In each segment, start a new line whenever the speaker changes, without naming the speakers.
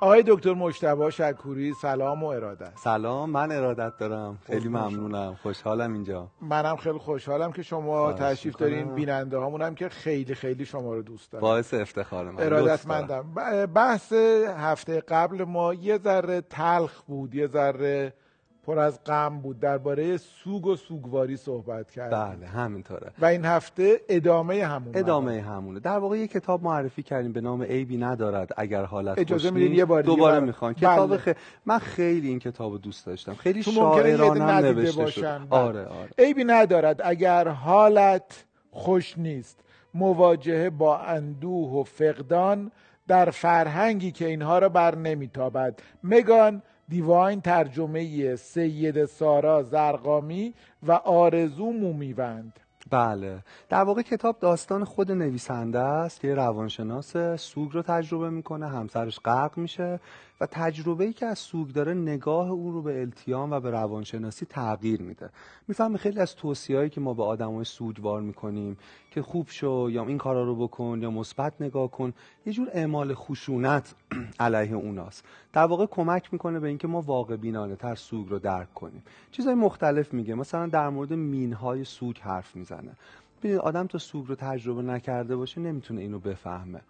آقای دکتر مجتبی شکوری سلام و ارادت.
سلام من ارادت دارم. خیلی ممنونم. خوشحالم اینجا.
منم خیلی خوشحالم که شما تشریف دارین بیننده هامونم که خیلی خیلی شما رو دوست دارم.
باعث افتخار من.
ارادتمندم. بحث هفته قبل ما یه ذره تلخ بود یه ذره پر از غم بود درباره سوگ و سوگواری صحبت کرد
بله همینطوره.
و این هفته ادامه همون
ادامه همونه. در واقع یه کتاب معرفی کردیم به نام عیبی ندارد اگر حالت
اجازه میدین یه بار
دوباره می‌خوان. بله. کتاب خ... من خیلی این کتاب دوست داشتم. خیلی شاعرانه نوشته باشن. شد بله. آره آره.
عیبی ندارد اگر حالت خوش نیست. مواجهه با اندوه و فقدان در فرهنگی که اینها را بر نمیتابد. مگان دیواین ترجمه سید سارا زرقامی و آرزو مومیوند.
بله. در واقع کتاب داستان خود نویسنده است. که روانشناس سوگ رو تجربه می‌کنه. همسرش غرق میشه. و تجربه ای که از سوگ داره نگاه او رو به التیام و به روانشناسی تغییر میده. می‌فهمی خیلی از توصیه‌ای که ما به آدمای سوگوار می‌کنیم که خوب شو یا این کارا رو بکن یا مثبت نگاه کن یه جور اعمال خشونت علیه اوناست. در واقع کمک می‌کنه به اینکه ما واقع بینانه تر سوگ رو درک کنیم. چیزهای مختلف میگه. مثلا در مورد مینهای سوگ حرف می‌زنه. ببینید آدم تا سوگ رو تجربه نکرده باشه نمی‌تونه اینو بفهمه.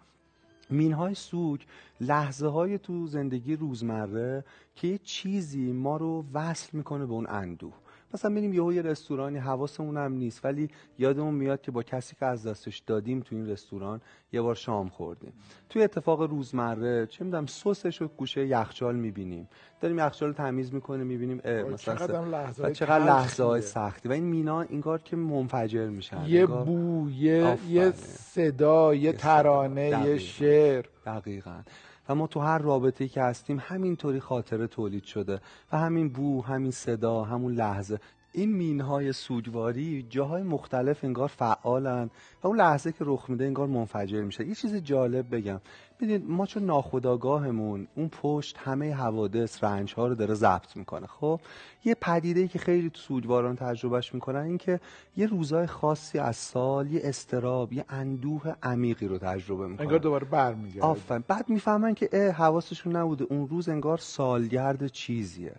مینهای سوگ لحظه های تو زندگی روزمره که یه چیزی ما رو وصل می‌کنه به اون اندوه. مثلا میریم یهو یه رستورانی حواسمون هم نیست. ولی یادمون میاد که با کسی که از دستش دادیم تو این رستوران یه بار شام خوردیم. توی اتفاق روزمره چه می‌دونم سسش رو گوشه یخچال می‌بینیم. داریم یخچال رو تمیز می‌کنیم می‌بینیم
مثلا چقدر
چقدر لحظه های سختی. و این مینا اینگار که منفجر میشن
یه بو یه, یه صدا یه ترانه یه شعر.
دقیقا. و ما تو هر رابطه‌ای که هستیم همینطوری خاطره تولید شده و همین بو همین صدا همون لحظه. این مینهای سوگواری جاهای مختلف انگار فعالن و اون لحظه که رخ میده انگار منفجر میشه. یه چیز جالب بگم. ببینید ما چون ناخداگاهمون اون پشت همه حوادث رنج ها رو داره ضبط می‌کنه. خب یه پدیده که خیلی تو سوگواران تجربهش می‌کنن این که یه روزای خاصی از سال یه استراب یه اندوه عمیقی رو تجربه می‌کنن.
انگار دوباره برمیگرده.
آفرین. بعد می‌فهمن که حواسشون نبوده. اون روز انگار سالگرد چیزیه.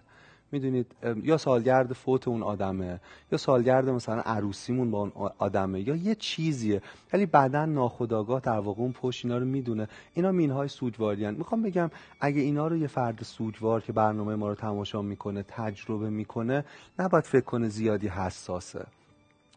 می‌دونید یا سالگرد فوت اون آدمه یا سالگرد مثلا عروسیمون با اون آدمه یا یه چیزیه. ولی بعدا ناخداگاه در واقع اون پشت اینا رو می‌دونه. اینا مینهای سوگواریان می‌خوام بگم اگه اینا رو یه فرد سوگوار که برنامه ما رو تماشا می‌کنه تجربه می‌کنه نباید فکر کنه زیادی حساسه.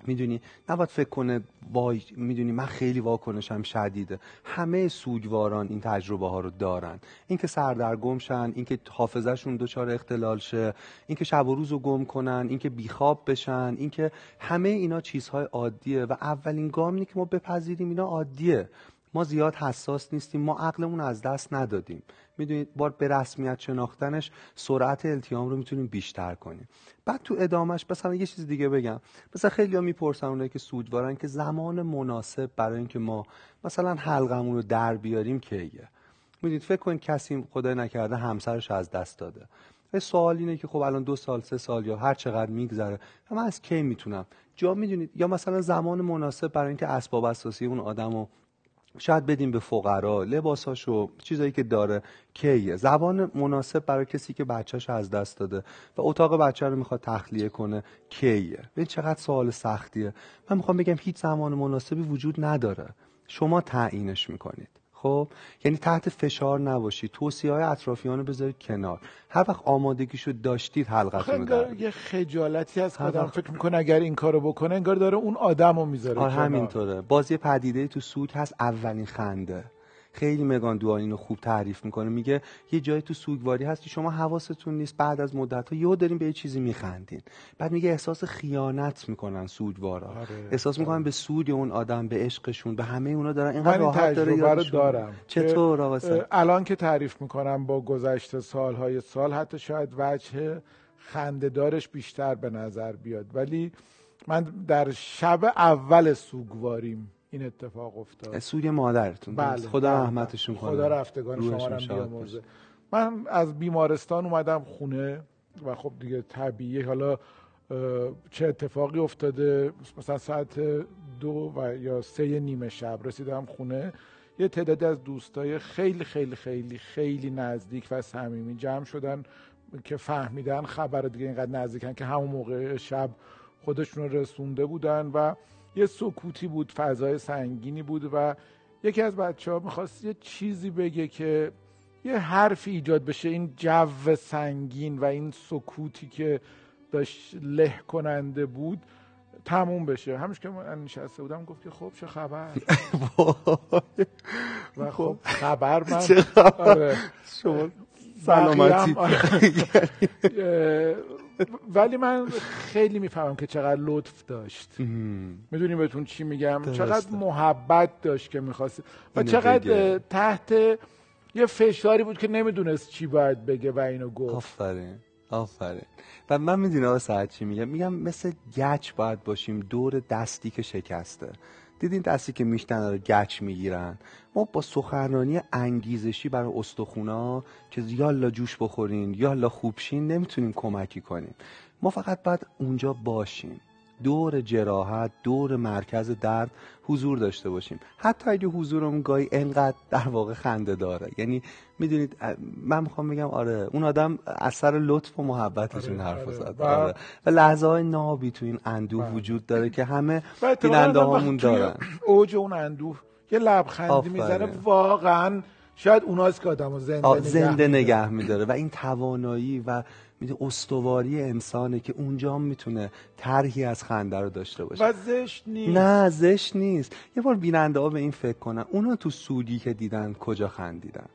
می‌دونی؟ نباید فکر کنه وای می‌دونی من خیلی واکنشم شدیده. همه سوگواران این تجربه ها رو دارن. اینکه سردرگم شن اینکه حافظهشون دچار اختلال شه اینکه شب و روز رو گم کنن اینکه بیخواب بشن اینکه همه اینا چیزهای عادیه و اولین گامی که ما بپذیریم اینا عادیه. ما زیاد حساس نیستیم ما عقلمون از دست ندادیم. می‌دونید بار به رسمیت شناختنش سرعت التیام رو می‌تونیم بیشتر کنیم. بعد تو ادامش مثلا یه چیز دیگه بگم. مثلا خیلی ها می‌پرسن اونایی که سوگوارن که زمان مناسب برای اینکه ما مثلا حلقمون رو در بیاریم کیه؟ می‌دونید فکر کنید کسی خدای نکرده همسرش از دست داده. سوال اینه که خب الان دو سال سه سال یا هر چقدر میگذره. و از کی می‌تونم؟ جا می‌دونید یا مثلا زمان مناسب برای اینکه اسباب اساسی اون آدمو شاید بدیم به فقرا لباساشو چیزایی که داره کیه. زبان مناسب برای کسی که بچهش از دست داده و اتاق بچه رو می‌خواد تخلیه کنه کیه؟ ببین چقدر سوال سختیه. من می‌خوام بگم هیچ زمان مناسبی وجود نداره. شما تعیینش می‌کنید. خب یعنی تحت فشار نباشید توصیه های اطرافیان رو بذارید کنار. هر وقت آمادگیشو داشتید حلقتون
رو یه خجالتی از آدم فکر می‌کنه اگر این کارو بکنه انگار داره اون آدم رو می‌ذاره
آره همینطوره. باز یه پدیده تو سوگ هست اولین خنده. خیلی مگان دوان اینو خوب تعریف می‌کنه. میگه یه جایی تو سوگواری هستی شما حواستون نیست. بعد از مدت ها یهو داریم به یه چیزی میخندین. بعد میگه احساس خیانت می‌کنن سوگوارا. آره. احساس می‌کنن آره. به سود اون آدم به عشقشون به همه اونا دارن. اینقدر راحت داره
دارم.
چطور
الان که تعریف می‌کنم با گذشته سالهای سال حتی شاید وجه خندهدارش بیشتر به نظر بیاد. ولی من در شب اول سوگواریم این اتفاق افتاد.
سوی مادرتون.
بله
خدا بله. رحمتشون کنه.
خدا رفتگان شما رو من از بیمارستان اومدم خونه و خب دیگه طبیعی حالا چه اتفاقی افتاده؟ مثلا ساعت دو و یا سه نیمه شب رسیدم خونه. یه تعدادی از دوستای خیلی خیلی خیلی خیلی نزدیک و صمیمی جمع شدن که فهمیدن خبر دیگه اینقدر نزدیکن که همون موقع شب خودشون رو رسونده بودن و یه سکوتی بود فضای سنگینی بود و یکی از بچه ها می‌خواست یه چیزی بگه که یه حرفی ایجاد بشه این جو سنگین و این سکوتی که داشت له کننده بود تموم بشه. همش که من نشسته بودم گفت که خب چه خبر؟ و خب خبر من
چه خبر؟
آره.
شما سلامتی.
اه، ولی من خیلی می‌فهمم که چقدر لطف داشت. می‌دونی بهتون چی میگم؟
درسته.
چقدر محبت داشت که می‌خواست. و چقدر تحت یه فشاری بود که نمی‌دونست چی باید بگه و اینو گفت.
آفرین. آفرین. و من می‌دونی آقا ساعت چی میگم؟ میگم مثل گچ باید باشیم دور دستی که شکسته. دیدین دستی که میشتن رو گچ می‌گیرن؟ ما با سخنرانی انگیزشی برای استخونا که یالا جوش بخورین یالا خوبشین نمی‌تونیم کمکی کنیم. ما فقط باید اونجا باشیم. دور جراحت دور مرکز درد حضور داشته باشیم حتی اگه حضورمون گاهی انقدر در واقع خنده داره یعنی می‌دونید من می‌خوام بگم آره اون آدم اثر لطف و محبتش این
آره،
حرف
آره.
زد
و-
آره. و لحظه های نابی تو این اندوه
بله.
وجود داره که همه بیننده هامون دارن
اوج اون اندوه یه لبخندی. می‌زنه واقعا شاید اوناست که آدم زنده نگه
زنده
می‌داره.
نگه میداره و این توانایی و می‌دونی استواری انسانه که اونجا می‌تونه طرحی از خنده رو داشته باشه.
و زشت نیست.
نه زشت نیست. یه بار بیننده ها به این فکر کنن. اونا تو سودی که دیدن کجا خندیدن؟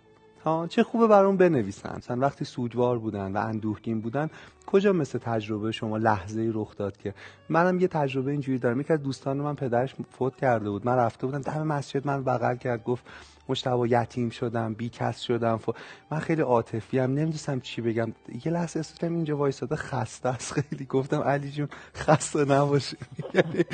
ها چه خوبه برام بنویسن. مثلا وقتی سوگوار بودن و اندوهگین بودن کجا مثل تجربه شما لحظه ای رخ داد که منم یه تجربه اینجوری دارم. یکی از دوستان من پدرش فوت کرده بود. من رفته بودم دم مسجد من بغل کرد گفت مشتبه یتیم شدم بی کس شدم ف... من خیلی عاطفی ام نمی‌دونستم چی بگم. یه لحظه احساس اینجا وایساده خسته است. خیلی گفتم علی جون خسته نباشی. یعنی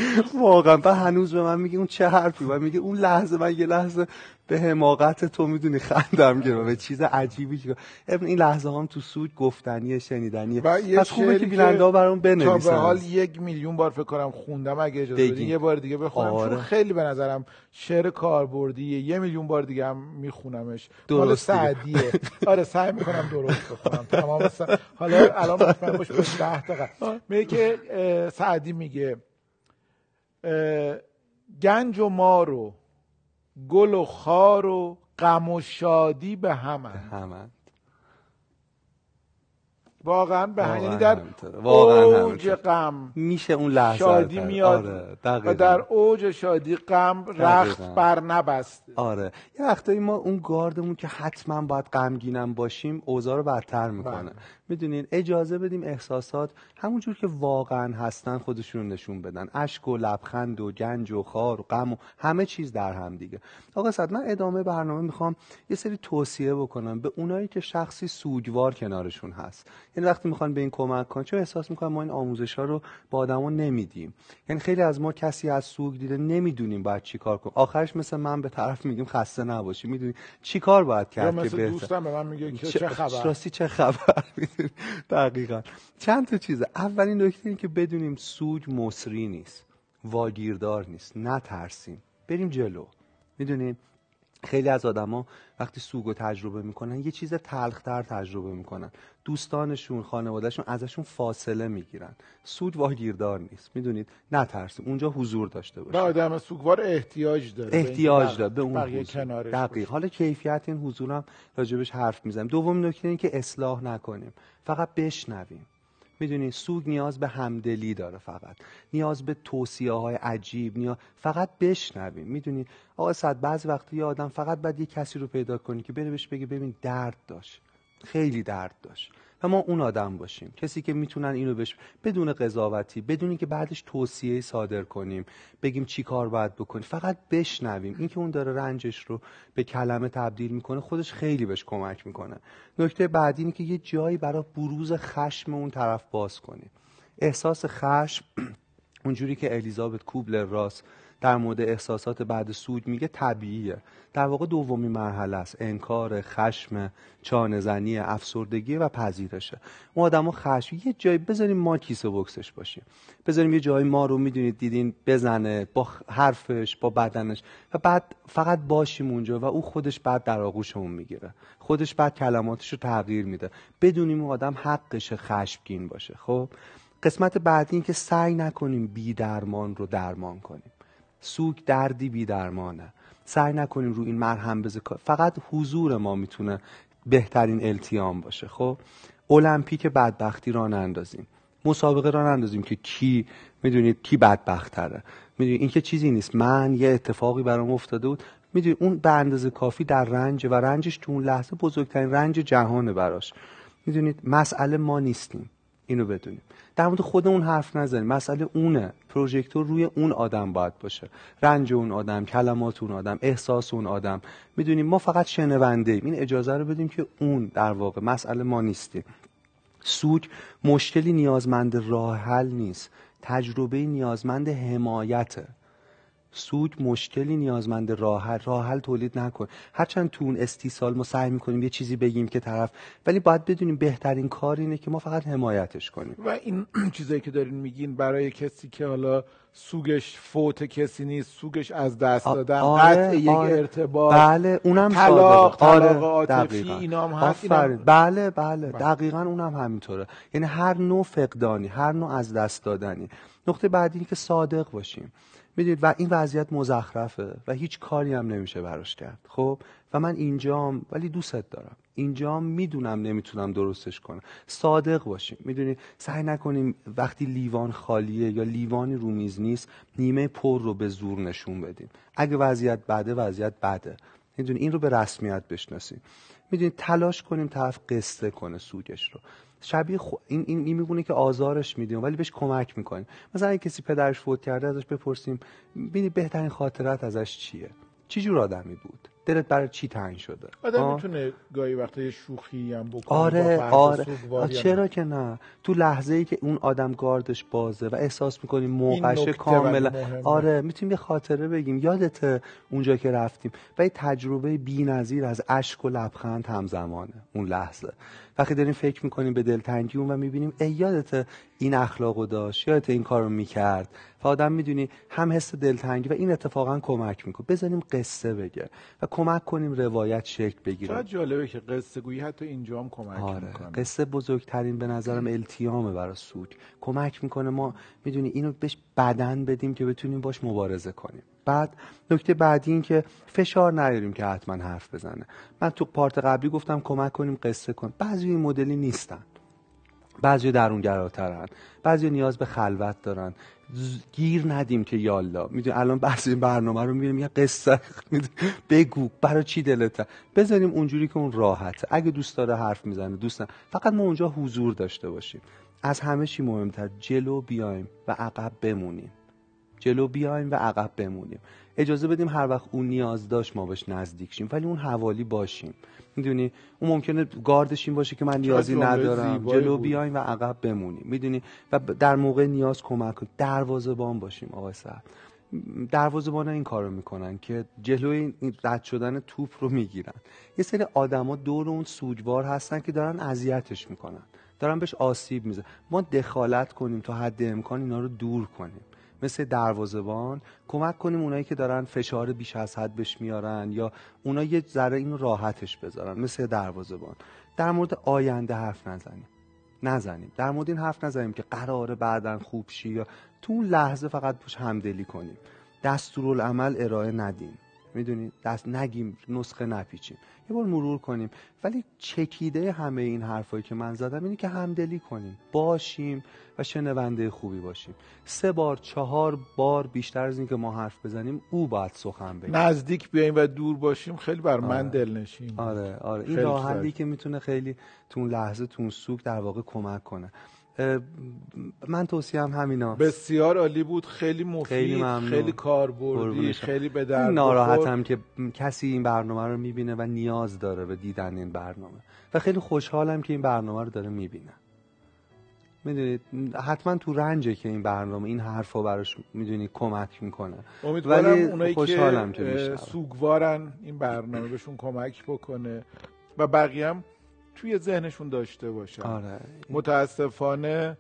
واقعا. بعد هنوز به من میگه اون چه حرفی؟ و میگه اون لحظه من یه لحظه به حماقت تو می‌دونی خندم گرفت به چیز عجیبی که ابن این لحظه هم تو سود گفتنیه شنیدنیه
و یه
پس خوبه که بیننده ها برام
تا به
بنویسن.
حال یک میلیون بار فکر کنم خوندم اگه اجازه. بدین یه بار دیگه بخونم
آره.
خیلی به نظرم شعر کاربردیه. یه میلیون بار دیگه هم میخونمش. مال
درست.
سعدیه. آره سعی می‌کنم درست بخونم. تمام س... حالا الان مطمئن باش به ده دقیقه میگه که سعدی میگه گنج و مار و گل و خار و غم و شادی به هم
همه
واقعا به
واقعاً
یعنی در.
واقعاً
اوج. غم
میشه اون لحظه
شادی
کرد.
میاد
آره،
و. در اوج شادی غم رخت
دقیقاً.
بر نبسته
آره یه وقتایی ما اون گاردمون که حتما باید غمگینم باشیم اوضاع رو بدتر می‌کنه
بله.
می‌دونین اجازه بدیم احساسات همونجور که واقعا هستن خودشون رو نشون بدن اشک و لبخند و گنج و خار و غم و همه چیز در هم دیگه آقا صد من ادامه برنامه می‌خوام یه سری توصیه بکنم به اونایی که شخصی سوگوار کنارشون هست یعنی وقتی می‌خوان به این کمک کنن چون احساس می‌کنم ما این آموزش ها رو با آدما نمیدیم؟ یعنی خیلی از ما کسی از سوگ دیده نمی‌دونیم باید چی کار کنیم. آخرش مثل من به طرف میگیم خسته نباشی. می‌دونی چی کار باید کرد که
دوستم به من میگه که چه خبر؟
راستی چه خبر؟ دقیقا. چند تا چیزه. اولین نکته این که بدونیم سوگ مصری نیست. واگیردار نیست. نترسیم. بریم جلو. می‌دونین خیلی از آدما وقتی سوگ رو تجربه می‌کنن یه چیز تلختر تجربه می‌کنن. دوستانشون خانوادهشون ازشون فاصله می‌گیرن. سود واگیردار نیست. می‌دونید؟ نترسیم. اونجا حضور داشته
و
باشیم
آدم سوگوار احتیاج داره.
احتیاج داره. به اون حضور. دقیق.
باشه.
حالا کیفیت این حضورم راجبش حرف می‌زنم. دوم نکته این که اصلاح نکنیم. فقط بشنویم. می‌دونی سوگ نیاز به همدلی داره فقط. نیاز به توصیه های عجیب نیاز فقط بشنویم می‌دونی؟ آقا صد بعضی وقتی یه آدم فقط باید یه کسی رو پیدا کنی که بره بهش بگه ببین درد داشت. خیلی درد داشت. و ما اون آدم باشیم. کسی که می‌تونن اینو بش بدون قضاوتی بدون که بعدش توصیه صادر کنیم بگیم چی کار باید بکنیم فقط بشنویم. این که اون داره رنجش رو به کلمه تبدیل می‌کنه خودش خیلی بهش کمک می‌کنه. نکته بعدی اینه که یه جایی برای بروز خشم اون طرف باز کنیم. احساس خشم اونجوری که الیزابت کوبلر راس در مورد احساسات بعد سوگ میگه طبیعیه. در واقع دومی مرحله است. انکار خشم چانهزنی افسردگی و پذیرشه. اون آدمو خشم یه جایی بذاریم ما کیسه بکسش باشیم. بذاریم یه جایی ما رو می‌دونید دیدین بزنه با حرفش با بدنش و بعد فقط باشیم اونجا و او خودش بعد در آغوشمون می‌گیره. خودش بعد کلماتش رو تغییر میده. بدونیم اون آدم حقش خشمگین باشه. خب قسمت بعدی این که سعی نکنیم بی درمان رو درمان کنیم. سوگ دردی بی درمانه سعی نکنیم رو این مرهم بزه فقط حضور ما می‌تونه بهترین التیام باشه خب؟ المپیک بدبختی را نندازیم مسابقه را نندازیم که کی می‌دونید کی بدبخت تره می‌دونید این که چیزی نیست. من یه اتفاقی برام افتاده بود. می‌دونید اون به اندازه کافی در رنج و رنجش تو اون لحظه بزرگترین رنج جهانه براش. می‌دونید مسئله ما نیستیم. اینو بدونیم. در مورد خودمون حرف نزنیم. مسئله اونه. پروژکتور روی اون آدم باید باشه. رنج اون آدم کلمات اون آدم احساس اون آدم. می‌دونیم ما فقط شنونده ایم. این اجازه رو بدیم که اون در واقع مسئله ما نیستیم. سوگ مشکلی نیازمند راه حل نیست. تجربه نیازمند حمایته. سوگ مشکلی نیازمند راه حل راه حل تولید نکن. هرچند تو اون استیصال ما سعی می‌کنیم یه چیزی بگیم که طرف ولی باید بدونیم بهترین کار اینه که ما فقط حمایتش کنیم.
و این چیزایی که دارین میگین برای کسی که حالا سوگش فوت کسی نیست سوگش از دست دادن آره، قطع یک آره. ارتباط
بله اونم
طلاق طلاق آره، عاطفی اینام هست
اینام... بله بله. دقیقا اونم همینطوره. یعنی هر نوع فقدانی هر نوع از دست دادنی. نقطه بعدی که صادق باشیم. می‌دونید و این وضعیت مزخرفه و هیچ کاری هم نمیشه براش کرد. خب؟ و من اینجام ولی دوستت دارم. اینجام می‌دونم نمی‌تونم درستش کنم. صادق باشیم. می‌دونید سعی نکنیم وقتی لیوان خالیه یا لیوانی رو میز نیست نیمه پر رو به زور نشون بدیم. اگه وضعیت بده وضعیت بده. می‌دونید این رو به رسمیت بشناسیم. می‌دونید تلاش کنیم طرف قصه کنه سوگش رو. شبیه خو... این این, این میبونه که آزارش میدیم ولی بهش کمک می‌کنیم. مثلا اگه کسی پدرش فوت کرده ازش بپرسیم ببینی بهترین خاطرت ازش چیه؟ چی جور آدمی بود؟ دلت برای چی تنگ شده؟
آدم می‌تونه گاهی وقتا یه شوخی هم بکنه
آره آره. چرا که نه. تو لحظه ای که اون آدم گاردش بازه و احساس می‌کنیم موقعش کاملا آره می‌تونیم یه خاطره بگیم. یادت اونجا که رفتیم. و یه تجربه بی‌نظیر از اشک و لبخند همزمانه. اون لحظه. وقتی داریم فکر می‌کنیم به دلتنگی اون و می‌بینیم ای یادت این اخلاقو داشت یادت این کارو می‌کرد. و آدم می‌دونی هم حس دلتنگی و این اتفاقا کمک می‌کنه. بذاریم قصه بگه و کمک کنیم روایت شکل بگیره.
چقدر جالبه که قصه گویی حتی اینجا هم کمک آره. می‌کنه.
قصه بزرگترین به نظرم التیامه برای سوگ کمک می‌کنه ما می‌دونی اینو بهش بدن بدیم که بتونیم باش مبارزه کنیم. بعد نکته بعدی این که فشار نیاریم که حتما حرف بزنه. من تو پارت قبلی گفتم کمک کنیم قصه کن بعضی این مدلی نیستن. بعضی درونگراترن. بعضی نیاز به خلوت دارن. گیر ندیم که یالا. می‌دونی الان بعضی برنامه رو می‌بینیم یه قصه بگو برای چی دلته بذاریم اونجوری که اون راحته. اگه دوست داره حرف می‌زنه دوست فقط ما اونجا حضور داشته باشیم. از همه چی مهمتر جلو بیایم و عقب بمونیم. جلو بیایم و عقب بمونیم. اجازه بدیم هر وقت اون نیاز داشت ما بهش نزدیک شیم. ولی اون حوالی باشیم. می‌دونی؟ اون ممکنه گاردش این باشه که من نیازی ندارم. جلو بیایم و عقب بمونیم. می‌دونی؟ و در موقع نیاز کمک کنیم دروازه‌بان باشیم آقای سعد. دروازه‌بان این کارو می‌کنن که جلوی رد شدن توپ رو می‌گیرن. یه سری آدما دور اون سوجوار هستن که دارن اذیتش می‌کنن. دارن بهش آسیب می‌زنن. ما دخالت کنیم تا حد امکان اینا رو دور کنیم. مثل دروازبان کمک کنیم اونایی که دارن فشار بیش از حد بهش میارن یا اونا یه ذره اینو راحتش بذارن مثل دروازبان در مورد آینده حرف نزنیم. نزنیم. در مورد این حرف نزنیم که قراره بعدا خوب شی یا تو اون لحظه فقط پوش همدلی کنیم. دستورالعمل ارائه ندیم. می‌دونید دست نگیم نسخه نپیچیم. یه بار مرور کنیم. ولی چکیده همه این حرفایی که من زدم اینه که همدلی کنیم. باشیم و شنونده خوبی باشیم. سه بار چهار بار بیشتر از اینکه ما حرف بزنیم او باید سخن بگه.
نزدیک بیایم و دور باشیم خیلی بر من
آره.
دل نشیم
آره آره. این راه که می‌تونه خیلی تو اون لحظه تو اون سوک در واقع کمک کنه. من توصیه هم همینا.
بسیار عالی بود. خیلی مفید خیلی, خیلی کاربردی خیلی به درد
ناراحتم که کسی این برنامه رو می‌بینه و نیاز داره به دیدن این برنامه. و خیلی خوشحالم که این برنامه رو داره می‌بینه. می‌دونید حتما تو رنجه که این برنامه این حرفا براش می‌دونی کمک می‌کنه.
امیدوارم
ولی
اونایی
خوشحالم
که
که
سوگوارن این برنامه بهشون کمک بکنه. و بقیه هم توی ذهنشون داشته باشن.
آره.
متاسفانه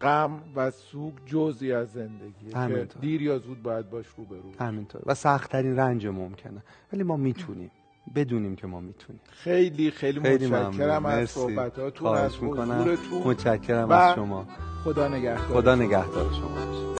غم و سوگ جزئی از زندگیه که
همینطور.
دیر یا زود باید باش روبرو بشی.
همینطور. و سختترین رنج ممکنه. ولی ما می‌تونیم. بدونیم که ما می‌تونیم.
خیلی خیلی,
خیلی
متشکرم از صحبتاتون از حضورتون.
متشکرم از شما.
خدا نگهدار.
خدا نگهدار شما.